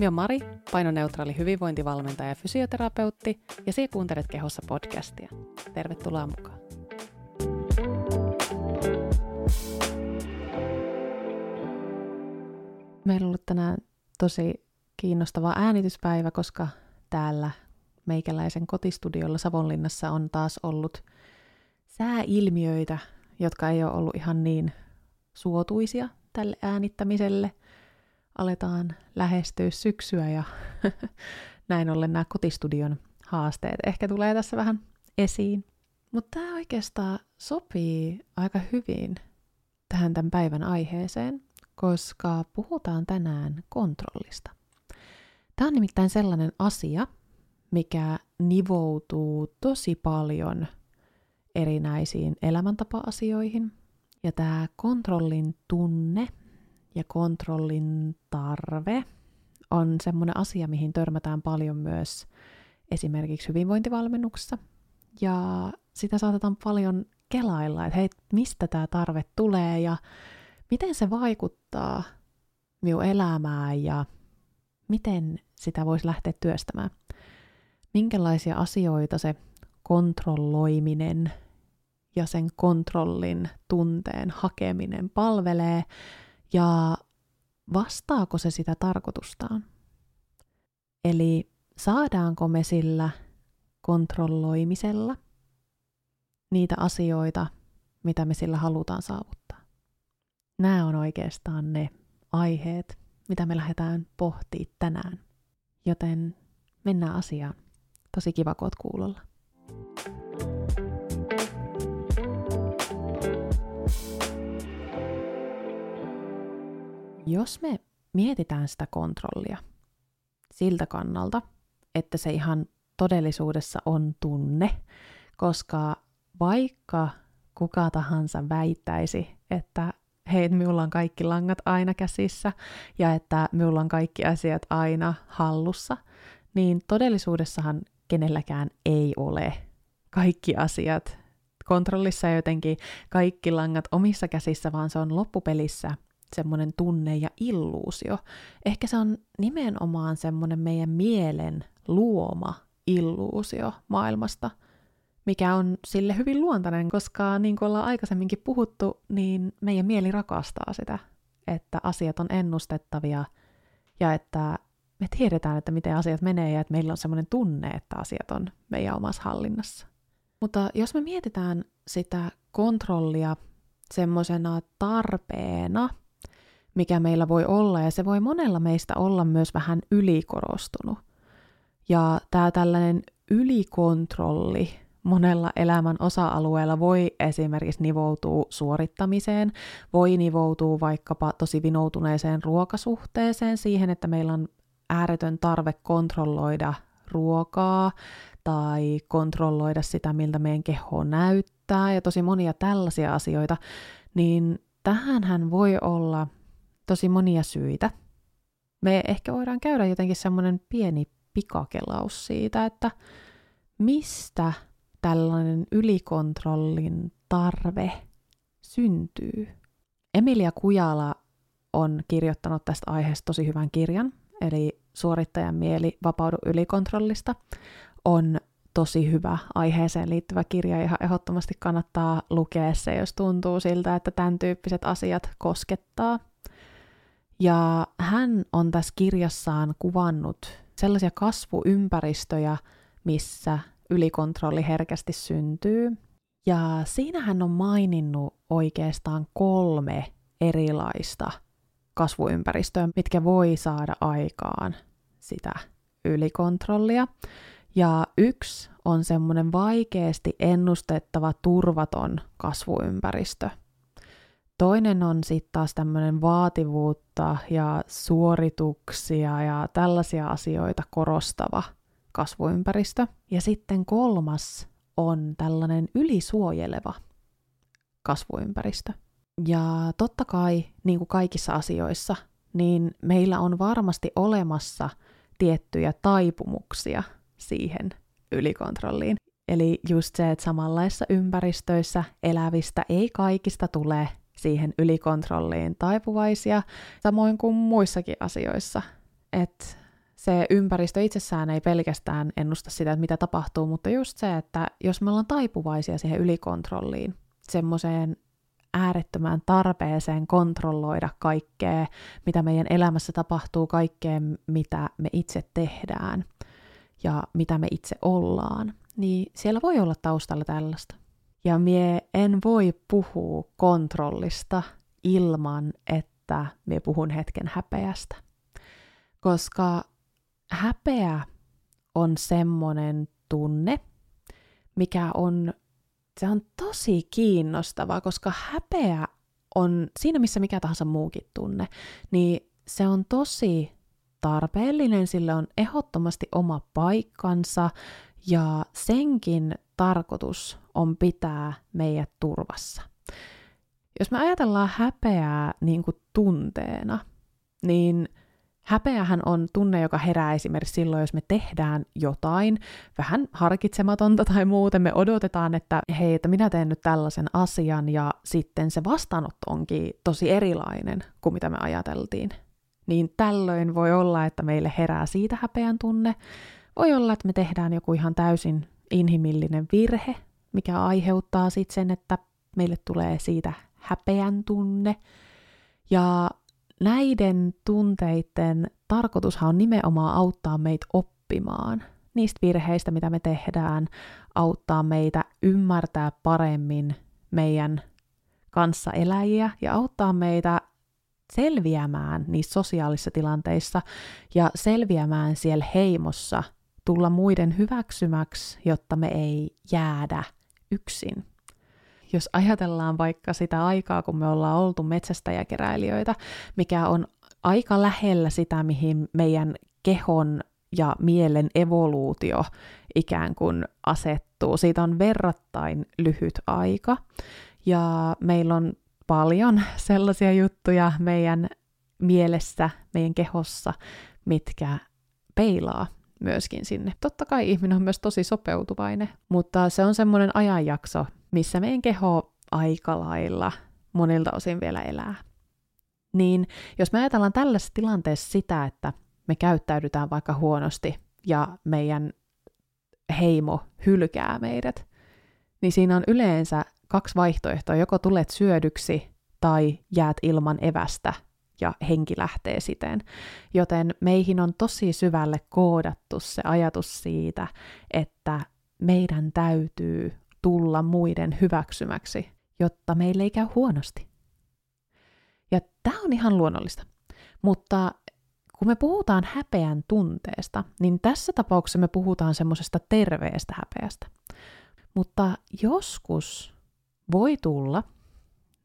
Minä olen Mari, painoneutraali hyvinvointivalmentaja ja fysioterapeutti, ja sinä kuuntelet Kehossa podcastia. Tervetuloa mukaan. Meillä on ollut tänään tosi kiinnostava äänityspäivä, koska täällä meikäläisen kotistudiolla Savonlinnassa on taas ollut sääilmiöitä, jotka ei ole ollut ihan niin suotuisia tälle äänittämiselle. Aletaan lähestyä syksyä ja näin ollen nämä kotistudion haasteet ehkä tulee tässä vähän esiin. Mutta tämä oikeastaan sopii aika hyvin tähän tämän päivän aiheeseen, koska puhutaan tänään kontrollista. Tämä on nimittäin sellainen asia, mikä nivoutuu tosi paljon erinäisiin elämäntapa-asioihin. Ja tämä kontrollin tunne ja kontrollin tarve on semmoinen asia, mihin törmätään paljon myös esimerkiksi hyvinvointivalmennuksessa. Ja sitä saatetaan paljon kelailla, että hei, mistä tämä tarve tulee ja miten se vaikuttaa minun elämään ja miten sitä voisi lähteä työstämään. Minkälaisia asioita se kontrolloiminen ja sen kontrollin tunteen hakeminen palvelee ja vastaako se sitä tarkoitustaan. Eli saadaanko me sillä kontrolloimisella niitä asioita, mitä me sillä halutaan saavuttaa. Nämä on oikeastaan ne aiheet, mitä me lähdetään pohtimaan tänään. Joten mennään asiaan. Tosi kiva, kun kuulolla. Jos me mietitään sitä kontrollia siltä kannalta, että se ihan todellisuudessa on tunne, koska vaikka kuka tahansa väittäisi, että hei, minulla on kaikki langat aina käsissä ja että minulla on kaikki asiat aina hallussa, niin todellisuudessahan kenelläkään ei ole kaikki asiat kontrollissa jotenkin kaikki langat omissa käsissä, vaan se on loppupelissä semmoinen tunne ja illuusio. Ehkä se on nimenomaan semmoinen meidän mielen luoma illuusio maailmasta – mikä on sille hyvin luontainen, koska niin kuin ollaan aikaisemminkin puhuttu, niin meidän mieli rakastaa sitä, että asiat on ennustettavia ja että me tiedetään, että miten asiat menee ja että meillä on semmoinen tunne, että asiat on meidän omassa hallinnassa. Mutta jos me mietitään sitä kontrollia semmoisena tarpeena, mikä meillä voi olla, ja se voi monella meistä olla myös vähän ylikorostunut. Ja tämä tällainen ylikontrolli monella elämän osa-alueella voi esimerkiksi nivoutua suorittamiseen, voi nivoutua vaikkapa tosi vinoutuneeseen ruokasuhteeseen, siihen, että meillä on ääretön tarve kontrolloida ruokaa tai kontrolloida sitä, miltä meidän keho näyttää ja tosi monia tällaisia asioita, niin tähänhän voi olla tosi monia syitä. Me ehkä voidaan käydä jotenkin semmoinen pieni pikakelaus siitä, että mistä tällainen ylikontrollin tarve syntyy. Emilia Kujala on kirjoittanut tästä aiheesta tosi hyvän kirjan, eli Suorittajan mieli vapaudu ylikontrollista. On tosi hyvä aiheeseen liittyvä kirja, ihan ehdottomasti kannattaa lukea se, jos tuntuu siltä, että tämän tyyppiset asiat koskettaa. Ja hän on tässä kirjassaan kuvannut sellaisia kasvuympäristöjä, missä ylikontrolli herkästi syntyy. Ja siinä hän on maininnut oikeastaan kolme erilaista kasvuympäristöä, mitkä voi saada aikaan sitä ylikontrollia. Ja yksi on semmoinen vaikeasti ennustettava turvaton kasvuympäristö. Toinen on sitten taas tämmöinen vaativuutta ja suorituksia ja tällaisia asioita korostava kasvuympäristö. Ja sitten kolmas on tällainen ylisuojeleva kasvuympäristö. Ja totta kai, niin kuin kaikissa asioissa, niin meillä on varmasti olemassa tiettyjä taipumuksia siihen ylikontrolliin. Eli just se, että samanlaissa ympäristöissä elävistä ei kaikista tule siihen ylikontrolliin taipuvaisia, samoin kuin muissakin asioissa. Että se ympäristö itsessään ei pelkästään ennusta sitä, että mitä tapahtuu, mutta just se, että jos me ollaan taipuvaisia siihen ylikontrolliin, semmoiseen äärettömään tarpeeseen kontrolloida kaikkea, mitä meidän elämässä tapahtuu, kaikkea, mitä me itse tehdään ja mitä me itse ollaan, niin siellä voi olla taustalla tällaista. Ja mie en voi puhua kontrollista ilman, että me puhun hetken häpeästä. Koska häpeä on semmoinen tunne, mikä on, se on tosi kiinnostavaa, koska häpeä on siinä missä mikä tahansa muukin tunne, niin se on tosi tarpeellinen, sillä on ehdottomasti oma paikkansa ja senkin tarkoitus on pitää meidät turvassa. Jos me ajatellaan häpeää niin kuin tunteena, niin häpeähän on tunne, joka herää esimerkiksi silloin, jos me tehdään jotain vähän harkitsematonta tai muuten. Me odotetaan, että hei, että minä teen nyt tällaisen asian ja sitten se vastaanotto onkin tosi erilainen kuin mitä me ajateltiin. Niin tällöin voi olla, että meille herää siitä häpeän tunne. Voi olla, että me tehdään joku ihan täysin inhimillinen virhe, mikä aiheuttaa sitten sen, että meille tulee siitä häpeän tunne. Ja näiden tunteiden tarkoitushan on nimenomaan auttaa meitä oppimaan niistä virheistä, mitä me tehdään, auttaa meitä ymmärtää paremmin meidän kanssaeläjiä ja auttaa meitä selviämään niissä sosiaalisissa tilanteissa ja selviämään siellä heimossa, tulla muiden hyväksymäksi, jotta me ei jäädä yksin jos ajatellaan vaikka sitä aikaa, kun me ollaan oltu metsästäjäkeräilijöitä, mikä on aika lähellä sitä, mihin meidän kehon ja mielen evoluutio ikään kuin asettuu. Siitä on verrattain lyhyt aika, ja meillä on paljon sellaisia juttuja meidän mielessä, meidän kehossa, mitkä peilaa myöskin sinne. Totta kai ihminen on myös tosi sopeutuvainen, mutta se on semmoinen ajanjakso, missä meidän keho aika lailla monilta osin vielä elää. Niin jos me ajatellaan tällaisessa tilanteessa sitä, että me käyttäydytään vaikka huonosti ja meidän heimo hylkää meidät, niin siinä on yleensä kaksi vaihtoehtoa. Joko tulet syödyksi tai jäät ilman evästä ja henki lähtee siten. Joten meihin on tosi syvälle koodattu se ajatus siitä, että meidän täytyy tulla muiden hyväksymäksi, jotta meille ei käy huonosti. Ja tämä on ihan luonnollista. Mutta kun me puhutaan häpeän tunteesta, niin tässä tapauksessa me puhutaan semmoisesta terveestä häpeästä. Mutta joskus voi tulla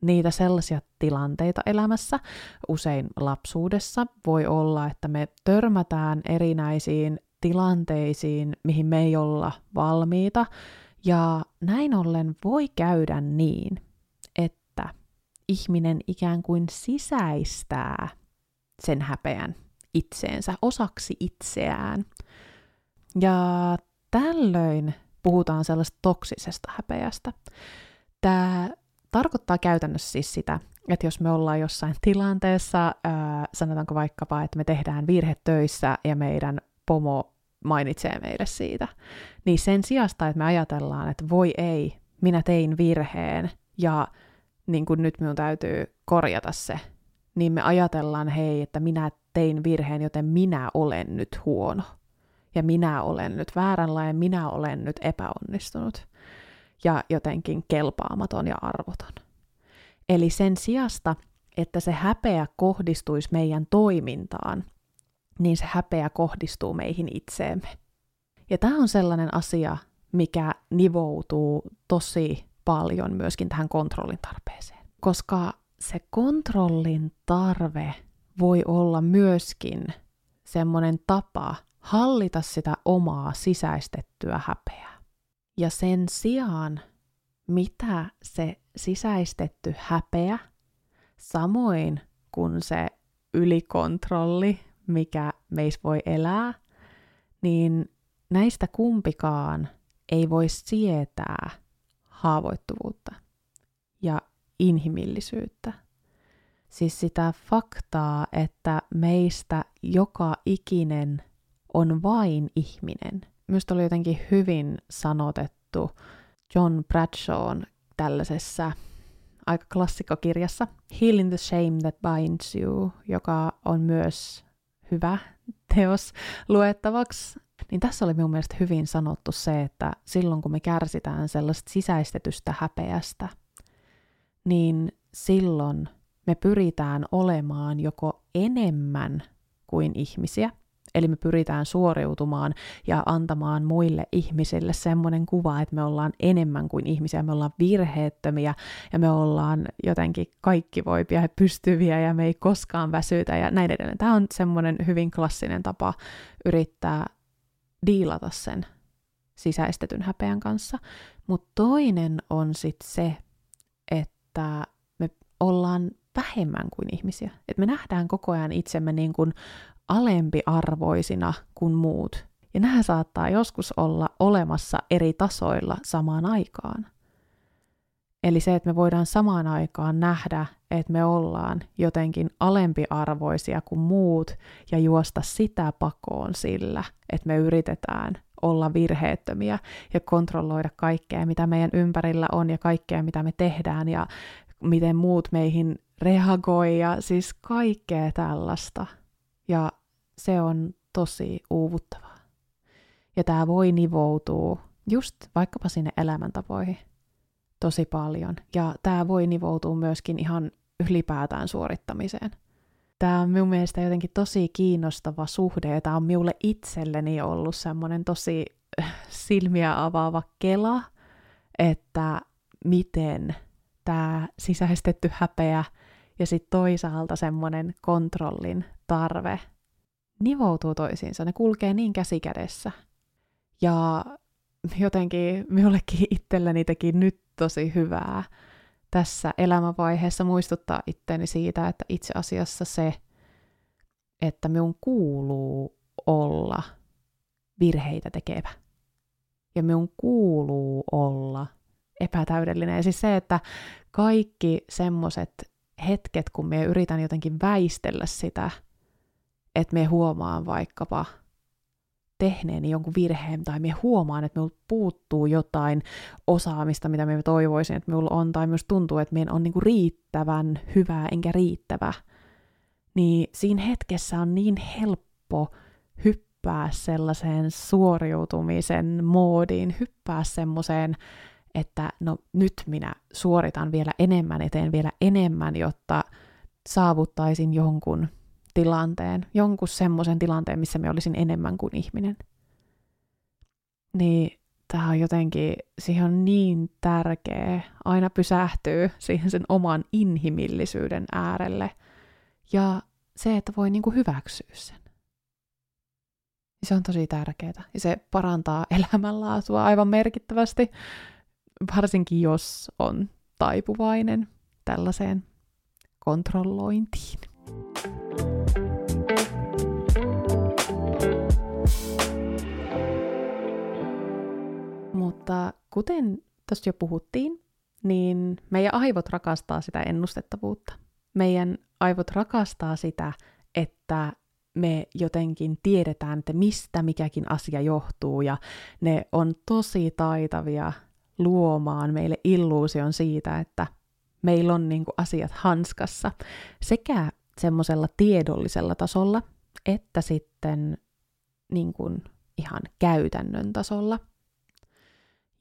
niitä sellaisia tilanteita elämässä, usein lapsuudessa voi olla, että me törmätään erinäisiin tilanteisiin, mihin me ei olla valmiita, ja näin ollen voi käydä niin, että ihminen ikään kuin sisäistää sen häpeän itseensä, osaksi itseään. Ja tällöin puhutaan sellaista toksisesta häpeästä. Tämä tarkoittaa käytännössä siis sitä, että jos me ollaan jossain tilanteessa, ää, sanotaanko vaikkapa, että me tehdään virhe töissä ja meidän pomo mainitsee meille siitä, niin sen sijasta, että me ajatellaan, että voi ei, minä tein virheen ja niin kuin nyt minun täytyy korjata se, niin me ajatellaan, hei, että minä tein virheen, joten minä olen nyt huono. Ja minä olen nyt vääränlainen, minä olen nyt epäonnistunut. Ja jotenkin kelpaamaton ja arvoton. Eli sen sijasta, että se häpeä kohdistuisi meidän toimintaan, niin se häpeä kohdistuu meihin itseemme. Ja tämä on sellainen asia, mikä nivoutuu tosi paljon myöskin tähän kontrollin tarpeeseen. Koska se kontrollin tarve voi olla myöskin semmoinen tapa hallita sitä omaa sisäistettyä häpeää. Ja sen sijaan, mitä se sisäistetty häpeä, samoin kuin se ylikontrolli, mikä meissä voi elää, niin näistä kumpikaan ei voi sietää haavoittuvuutta ja inhimillisyyttä. Siis sitä faktaa, että meistä joka ikinen on vain ihminen. Minusta oli jotenkin hyvin sanotettu John Bradshawn tällaisessa aika klassikkokirjassa Healing the Shame That Binds You, joka on myös hyvä teos luettavaksi. Niin tässä oli minun mielestä hyvin sanottu se, että silloin kun me kärsitään sellaista sisäistetystä häpeästä, niin silloin me pyritään olemaan joko enemmän kuin ihmisiä, Eli me pyritään suoriutumaan ja antamaan muille ihmisille semmoinen kuva, että me ollaan enemmän kuin ihmisiä, me ollaan virheettömiä ja me ollaan jotenkin kaikkivoipia ja pystyviä ja me ei koskaan väsytä ja näin edelleen. Tämä on semmoinen hyvin klassinen tapa yrittää diilata sen sisäistetyn häpeän kanssa. Mutta toinen on sitten se, että me ollaan vähemmän kuin ihmisiä. Et me nähdään koko ajan itsemme niin kuin alempiarvoisina kuin muut. Ja nämä saattaa joskus olla olemassa eri tasoilla samaan aikaan. Eli se, että me voidaan samaan aikaan nähdä, että me ollaan jotenkin alempiarvoisia kuin muut ja juosta sitä pakoon sillä, että me yritetään olla virheettömiä ja kontrolloida kaikkea, mitä meidän ympärillä on ja kaikkea, mitä me tehdään ja miten muut meihin reagoi ja siis kaikkea tällaista. Ja se on tosi uuvuttavaa. Ja tämä voi nivoutua just vaikkapa sinne elämäntapoihin tosi paljon. Ja tämä voi nivoutua myöskin ihan ylipäätään suorittamiseen. Tämä on minun mielestä jotenkin tosi kiinnostava suhde, ja tämä on minulle itselleni ollut semmoinen tosi silmiä avaava kela, että miten tämä sisäistetty häpeä ja sitten toisaalta semmoinen kontrollin tarve nivoutuu toisiinsa, ne kulkee niin käsi kädessä. Ja jotenkin minullekin itselleni teki nyt tosi hyvää tässä elämänvaiheessa muistuttaa itteni siitä, että itse asiassa se, että minun kuuluu olla virheitä tekevä. Ja minun kuuluu olla epätäydellinen. Ja siis se, että kaikki semmoiset hetket, kun minä yritän jotenkin väistellä sitä, että me huomaan vaikkapa tehneeni jonkun virheen tai me huomaan, että minulla puuttuu jotain osaamista, mitä me toivoisin, että minulla on, tai myös tuntuu, että meidän on niinku riittävän hyvää enkä riittävä, niin siinä hetkessä on niin helppo hyppää sellaiseen suoriutumisen moodiin, hyppää semmoiseen, että no nyt minä suoritan vielä enemmän, eteen vielä enemmän, jotta saavuttaisin jonkun tilanteen, jonkun semmoisen tilanteen, missä me olisin enemmän kuin ihminen. Niin tämä on jotenkin, siihen on niin tärkeä aina pysähtyä siihen sen oman inhimillisyyden äärelle. Ja se, että voi niinku hyväksyä sen. Se on tosi tärkeää. Ja se parantaa elämänlaatua aivan merkittävästi, varsinkin jos on taipuvainen tällaiseen kontrollointiin. Mutta kuten tuossa jo puhuttiin, niin meidän aivot rakastaa sitä ennustettavuutta. Meidän aivot rakastaa sitä, että me jotenkin tiedetään, että mistä mikäkin asia johtuu, ja ne on tosi taitavia luomaan meille illuusion siitä, että meillä on niin kuin asiat hanskassa sekä semmoisella tiedollisella tasolla, että sitten niin kuin ihan käytännön tasolla –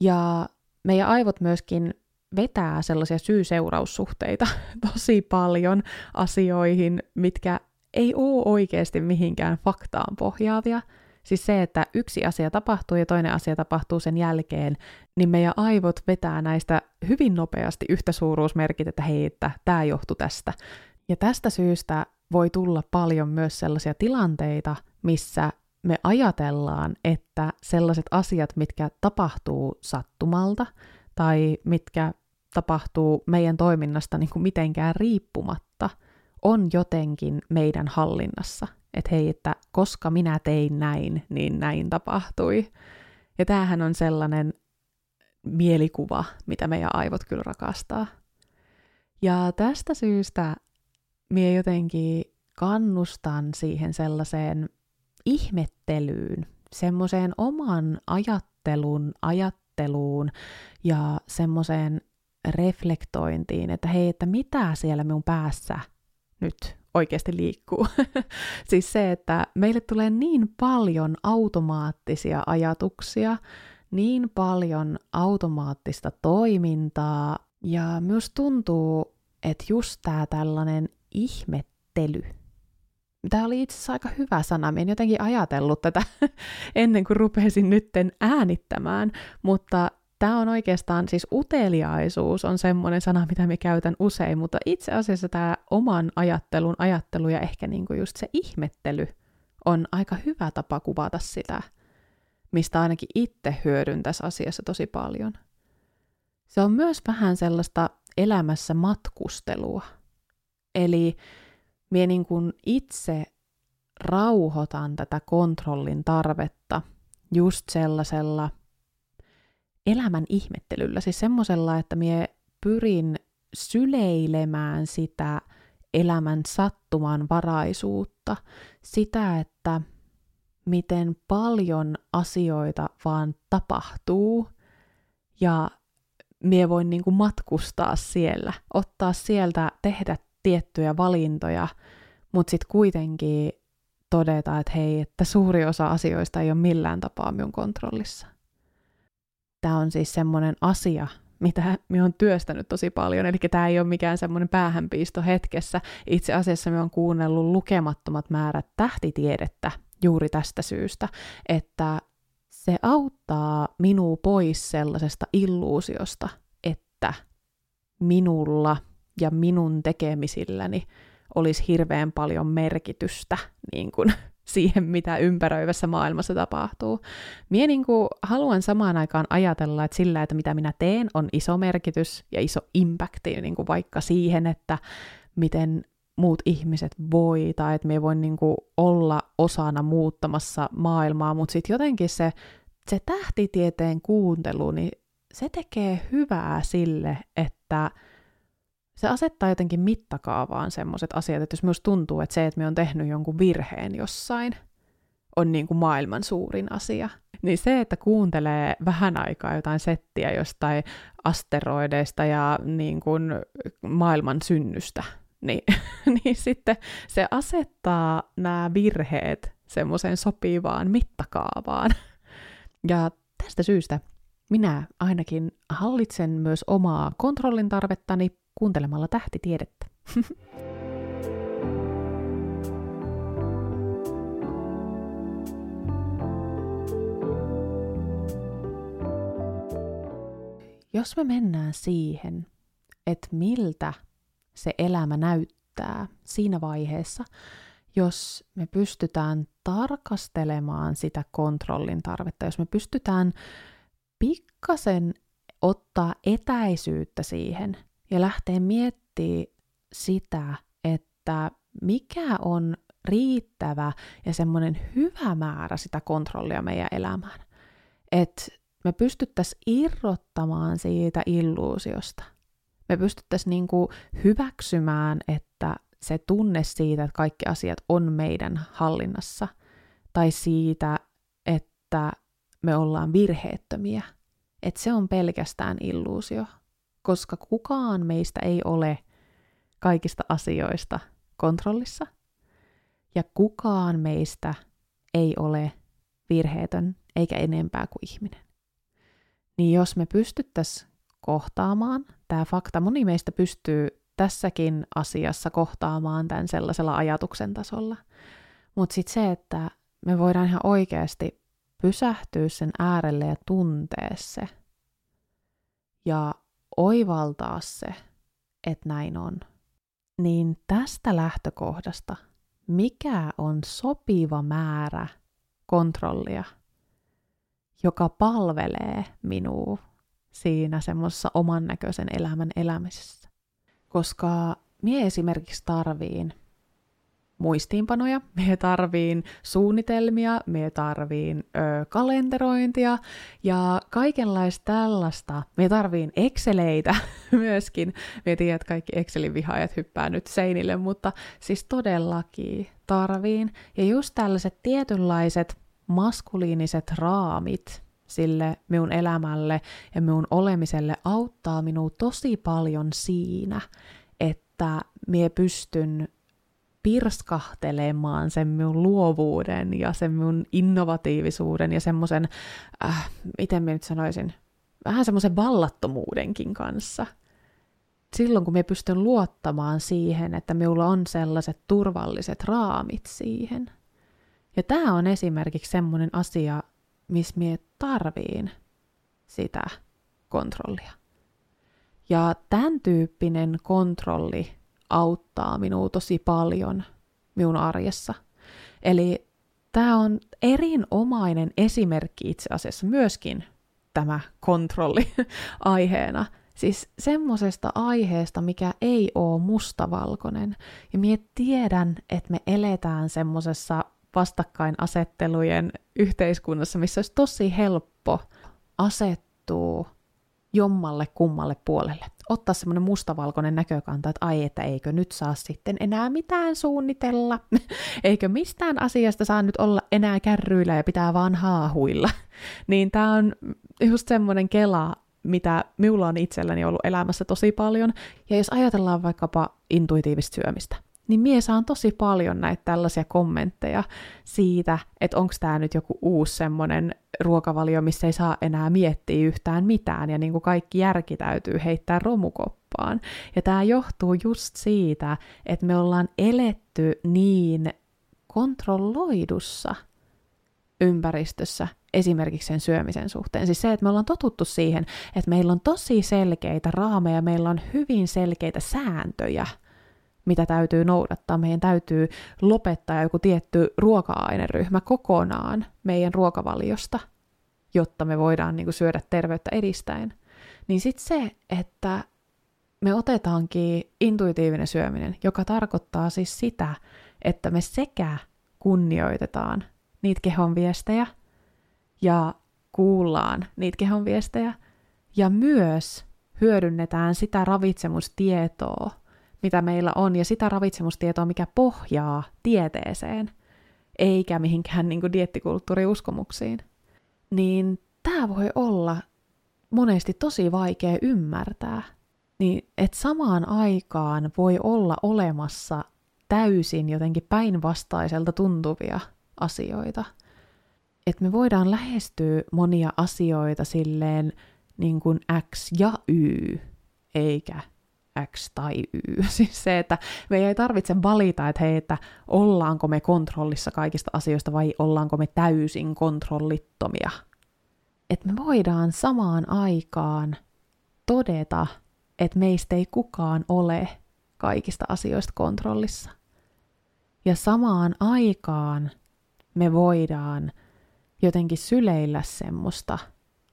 ja meidän aivot myöskin vetää sellaisia syy-seuraussuhteita tosi paljon asioihin, mitkä ei ole oikeasti mihinkään faktaan pohjaavia. Siis se, että yksi asia tapahtuu ja toinen asia tapahtuu sen jälkeen, niin meidän aivot vetää näistä hyvin nopeasti yhtä suuruusmerkit, että hei, että tämä johtui tästä. Ja tästä syystä voi tulla paljon myös sellaisia tilanteita, missä me ajatellaan, että sellaiset asiat, mitkä tapahtuu sattumalta tai mitkä tapahtuu meidän toiminnasta niin kuin mitenkään riippumatta, on jotenkin meidän hallinnassa. Että hei, että koska minä tein näin, niin näin tapahtui. Ja tämähän on sellainen mielikuva, mitä meidän aivot kyllä rakastaa. Ja tästä syystä minä jotenkin kannustan siihen sellaiseen ihmettelyyn, semmoiseen oman ajattelun ajatteluun ja semmoiseen reflektointiin, että hei, että mitä siellä minun päässä nyt oikeasti liikkuu. siis se, että meille tulee niin paljon automaattisia ajatuksia, niin paljon automaattista toimintaa, ja myös tuntuu, että just tämä tällainen ihmettely, Tämä oli itse asiassa aika hyvä sana. En jotenkin ajatellut tätä ennen kuin rupesin nytten äänittämään, mutta tämä on oikeastaan, siis uteliaisuus on semmoinen sana, mitä me käytän usein, mutta itse asiassa tämä oman ajattelun ajattelu ja ehkä niinku just se ihmettely on aika hyvä tapa kuvata sitä, mistä ainakin itse hyödyn tässä asiassa tosi paljon. Se on myös vähän sellaista elämässä matkustelua. Eli minä niin kuin itse rauhoitan tätä kontrollin tarvetta just sellaisella elämän ihmettelyllä, siis semmoisella, että minä pyrin syleilemään sitä elämän sattuman varaisuutta, sitä, että miten paljon asioita vaan tapahtuu ja mie voin niin kuin matkustaa siellä, ottaa sieltä, tehdä tiettyjä valintoja, mutta sitten kuitenkin todeta, että hei, että suuri osa asioista ei ole millään tapaa minun kontrollissa. Tämä on siis semmoinen asia, mitä minä olen työstänyt tosi paljon, eli tämä ei ole mikään semmoinen päähänpiisto hetkessä. Itse asiassa minä olen kuunnellut lukemattomat määrät tähtitiedettä juuri tästä syystä, että se auttaa minua pois sellaisesta illuusiosta, että minulla – ja minun tekemisilläni olisi hirveän paljon merkitystä niin kuin, siihen, mitä ympäröivässä maailmassa tapahtuu. Mie niin kuin, haluan samaan aikaan ajatella, että sillä, että mitä minä teen, on iso merkitys ja iso impakti niin kuin vaikka siihen, että miten muut ihmiset voi, tai että me voi niin kuin olla osana muuttamassa maailmaa, mutta sitten jotenkin se, se tähtitieteen kuuntelu, niin se tekee hyvää sille, että se asettaa jotenkin mittakaavaan semmoiset asiat, että jos myös tuntuu, että se, että me on tehnyt jonkun virheen jossain, on niin kuin maailman suurin asia. Niin se, että kuuntelee vähän aikaa jotain settiä jostain asteroideista ja niin kuin maailman synnystä, niin, niin sitten se asettaa nämä virheet semmoiseen sopivaan mittakaavaan. Ja tästä syystä minä ainakin hallitsen myös omaa kontrollin tarvettani kuuntelemalla tähtitiedettä. Jos me mennään siihen, että miltä se elämä näyttää siinä vaiheessa, jos me pystytään tarkastelemaan sitä kontrollin tarvetta, jos me pystytään pikkasen ottaa etäisyyttä siihen ja lähteä miettimään sitä, että mikä on riittävä ja semmoinen hyvä määrä sitä kontrollia meidän elämään. Että me pystyttäisiin irrottamaan siitä illuusiosta. Me pystyttäisiin niinku hyväksymään, että se tunne siitä, että kaikki asiat on meidän hallinnassa, tai siitä, että me ollaan virheettömiä, että se on pelkästään illuusio koska kukaan meistä ei ole kaikista asioista kontrollissa ja kukaan meistä ei ole virheetön eikä enempää kuin ihminen. Niin jos me pystyttäisiin kohtaamaan tämä fakta, moni meistä pystyy tässäkin asiassa kohtaamaan tämän sellaisella ajatuksen tasolla. Mutta sitten se, että me voidaan ihan oikeasti pysähtyä sen äärelle ja tuntea se. Ja oivaltaa se, että näin on, niin tästä lähtökohdasta, mikä on sopiva määrä kontrollia, joka palvelee minua siinä semmoisessa oman näköisen elämän elämisessä. Koska mie esimerkiksi tarviin muistiinpanoja, me tarviin suunnitelmia, me tarviin ö, kalenterointia ja kaikenlaista tällaista. Me tarviin Exceleitä myöskin. Me tiedän, että kaikki Excelin vihaajat hyppää nyt seinille, mutta siis todellakin tarviin. Ja just tällaiset tietynlaiset maskuliiniset raamit sille minun elämälle ja minun olemiselle auttaa minua tosi paljon siinä, että mie pystyn pirskahtelemaan sen minun luovuuden ja sen minun innovatiivisuuden ja semmoisen, äh, miten minä nyt sanoisin, vähän semmoisen vallattomuudenkin kanssa. Silloin kun me pystyn luottamaan siihen, että minulla on sellaiset turvalliset raamit siihen. Ja tämä on esimerkiksi semmoinen asia, missä mie tarviin sitä kontrollia. Ja tämän tyyppinen kontrolli auttaa minua tosi paljon minun arjessa. Eli tämä on erinomainen esimerkki itse asiassa myöskin tämä kontrolli aiheena. Siis semmoisesta aiheesta, mikä ei ole mustavalkoinen. Ja minä tiedän, että me eletään semmoisessa vastakkainasettelujen yhteiskunnassa, missä olisi tosi helppo asettua jommalle kummalle puolelle. Ottaa semmoinen mustavalkoinen näkökanta, että ai, että eikö nyt saa sitten enää mitään suunnitella, eikö mistään asiasta saa nyt olla enää kärryillä ja pitää vaan haahuilla. niin tämä on just semmoinen kela, mitä minulla on itselläni ollut elämässä tosi paljon. Ja jos ajatellaan vaikkapa intuitiivista syömistä, niin mie saan tosi paljon näitä tällaisia kommentteja siitä, että onko tämä nyt joku uusi semmoinen ruokavalio, missä ei saa enää miettiä yhtään mitään, ja niin kuin kaikki järki täytyy heittää romukoppaan. Ja tämä johtuu just siitä, että me ollaan eletty niin kontrolloidussa ympäristössä, esimerkiksi sen syömisen suhteen. Siis se, että me ollaan totuttu siihen, että meillä on tosi selkeitä raameja, meillä on hyvin selkeitä sääntöjä – mitä täytyy noudattaa. Meidän täytyy lopettaa joku tietty ruoka-aineryhmä kokonaan meidän ruokavaliosta, jotta me voidaan niin kuin, syödä terveyttä edistäen. Niin sitten se, että me otetaankin intuitiivinen syöminen, joka tarkoittaa siis sitä, että me sekä kunnioitetaan niitä kehon viestejä ja kuullaan niitä kehon viestejä ja myös hyödynnetään sitä ravitsemustietoa, mitä meillä on, ja sitä ravitsemustietoa, mikä pohjaa tieteeseen, eikä mihinkään niin kuin diettikulttuuriuskomuksiin, niin tämä voi olla monesti tosi vaikea ymmärtää. Niin, että samaan aikaan voi olla olemassa täysin jotenkin päinvastaiselta tuntuvia asioita. Että me voidaan lähestyä monia asioita silleen niin kuin X ja Y, eikä X tai Y. Siis se, että me ei tarvitse valita, että hei, että ollaanko me kontrollissa kaikista asioista vai ollaanko me täysin kontrollittomia. Että me voidaan samaan aikaan todeta, että meistä ei kukaan ole kaikista asioista kontrollissa. Ja samaan aikaan me voidaan jotenkin syleillä semmoista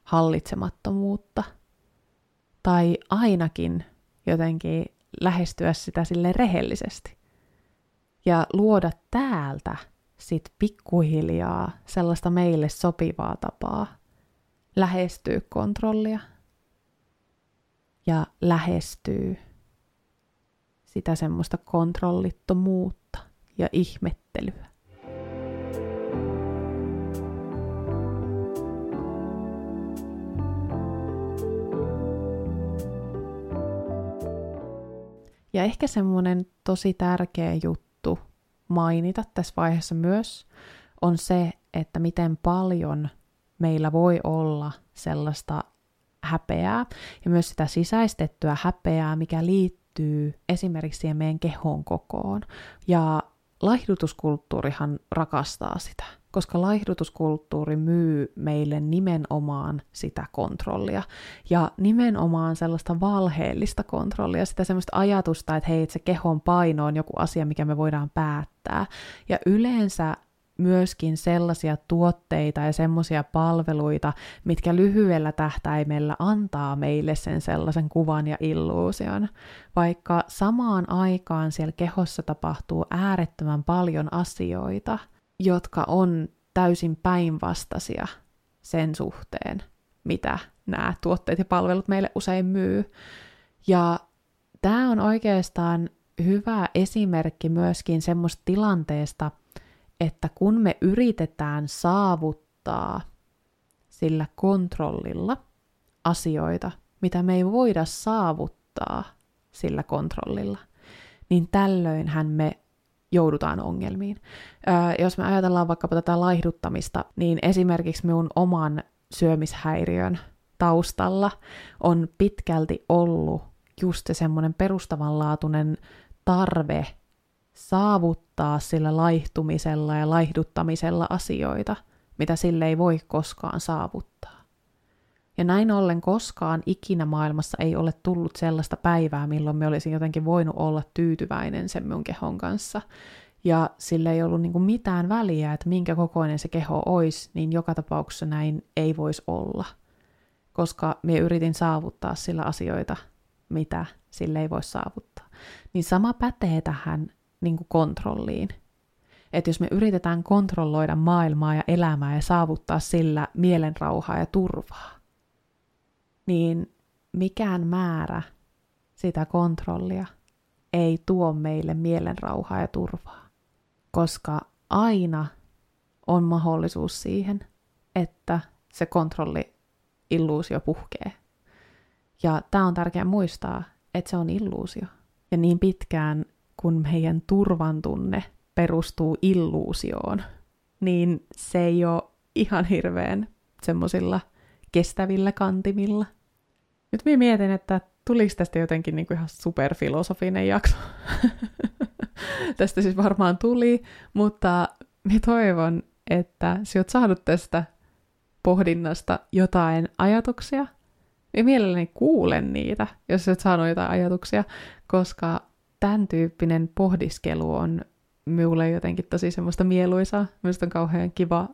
hallitsemattomuutta. Tai ainakin jotenkin lähestyä sitä sille rehellisesti. Ja luoda täältä sit pikkuhiljaa sellaista meille sopivaa tapaa lähestyä kontrollia ja lähestyy sitä semmoista kontrollittomuutta ja ihmettelyä. Ja ehkä semmoinen tosi tärkeä juttu mainita tässä vaiheessa myös on se, että miten paljon meillä voi olla sellaista häpeää ja myös sitä sisäistettyä häpeää, mikä liittyy esimerkiksi meidän kehon kokoon. Ja laihdutuskulttuurihan rakastaa sitä koska laihdutuskulttuuri myy meille nimenomaan sitä kontrollia ja nimenomaan sellaista valheellista kontrollia, sitä semmoista ajatusta, että hei, se kehon paino on joku asia, mikä me voidaan päättää. Ja yleensä myöskin sellaisia tuotteita ja semmoisia palveluita, mitkä lyhyellä tähtäimellä antaa meille sen sellaisen kuvan ja illuusion, vaikka samaan aikaan siellä kehossa tapahtuu äärettömän paljon asioita, jotka on täysin päinvastaisia sen suhteen, mitä nämä tuotteet ja palvelut meille usein myy. Ja tämä on oikeastaan hyvä esimerkki myöskin semmoista tilanteesta, että kun me yritetään saavuttaa sillä kontrollilla asioita, mitä me ei voida saavuttaa sillä kontrollilla, niin tällöinhän me joudutaan ongelmiin. Öö, jos me ajatellaan vaikkapa tätä laihduttamista, niin esimerkiksi minun oman syömishäiriön taustalla on pitkälti ollut just se semmoinen perustavanlaatuinen tarve saavuttaa sillä laihtumisella ja laihduttamisella asioita, mitä sille ei voi koskaan saavuttaa. Ja näin ollen koskaan ikinä maailmassa ei ole tullut sellaista päivää, milloin me olisin jotenkin voinut olla tyytyväinen sen mun kehon kanssa. Ja sille ei ollut niin mitään väliä, että minkä kokoinen se keho olisi, niin joka tapauksessa näin ei voisi olla. Koska me yritin saavuttaa sillä asioita, mitä sille ei voi saavuttaa. Niin sama pätee tähän niin kuin kontrolliin. Että jos me yritetään kontrolloida maailmaa ja elämää ja saavuttaa sillä mielenrauhaa ja turvaa, niin mikään määrä sitä kontrollia ei tuo meille mielenrauhaa ja turvaa. Koska aina on mahdollisuus siihen, että se kontrolli illuusio puhkee. Ja tämä on tärkeää muistaa, että se on illuusio. Ja niin pitkään, kun meidän turvan tunne perustuu illuusioon, niin se ei ole ihan hirveän semmoisilla kestävillä kantimilla. Nyt minä mietin, että tuliko tästä jotenkin niin kuin ihan superfilosofinen jakso. tästä siis varmaan tuli, mutta minä toivon, että sinä olet saanut tästä pohdinnasta jotain ajatuksia. Ja mielelläni kuulen niitä, jos et saanut jotain ajatuksia, koska tämän tyyppinen pohdiskelu on minulle jotenkin tosi semmoista mieluisaa. Minusta on kauhean kiva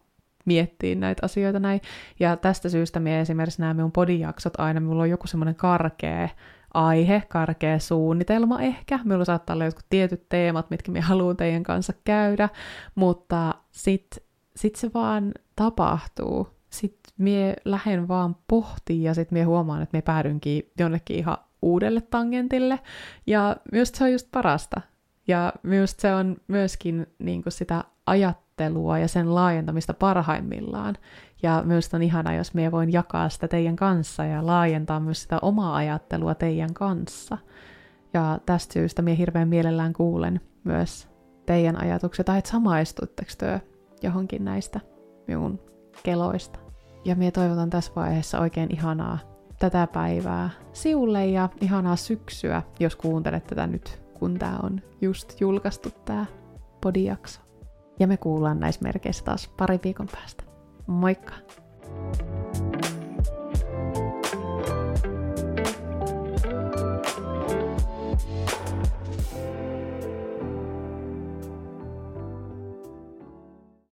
miettiä näitä asioita näin. Ja tästä syystä minä esimerkiksi nämä minun podijaksot aina, minulla on joku semmoinen karkea aihe, karkea suunnitelma ehkä. Minulla saattaa olla jotkut tietyt teemat, mitkä minä haluan teidän kanssa käydä, mutta sitten sit se vaan tapahtuu. Sitten minä lähden vaan pohtimaan ja sitten minä huomaan, että minä päädynkin jonnekin ihan uudelle tangentille. Ja myös se on just parasta. Ja myös se on myöskin niin kuin sitä ajattelua ja sen laajentamista parhaimmillaan. Ja myös on ihana, jos me voin jakaa sitä teidän kanssa ja laajentaa myös sitä omaa ajattelua teidän kanssa. Ja tästä syystä minä hirveän mielellään kuulen myös teidän ajatuksia, tai että samaistutteko te johonkin näistä minun keloista. Ja minä toivotan tässä vaiheessa oikein ihanaa tätä päivää siulle ja ihanaa syksyä, jos kuuntelet tätä nyt, kun tämä on just julkaistu tämä podijakso. Ja me kuullaan näissä merkeissä taas pari viikon päästä. Moikka!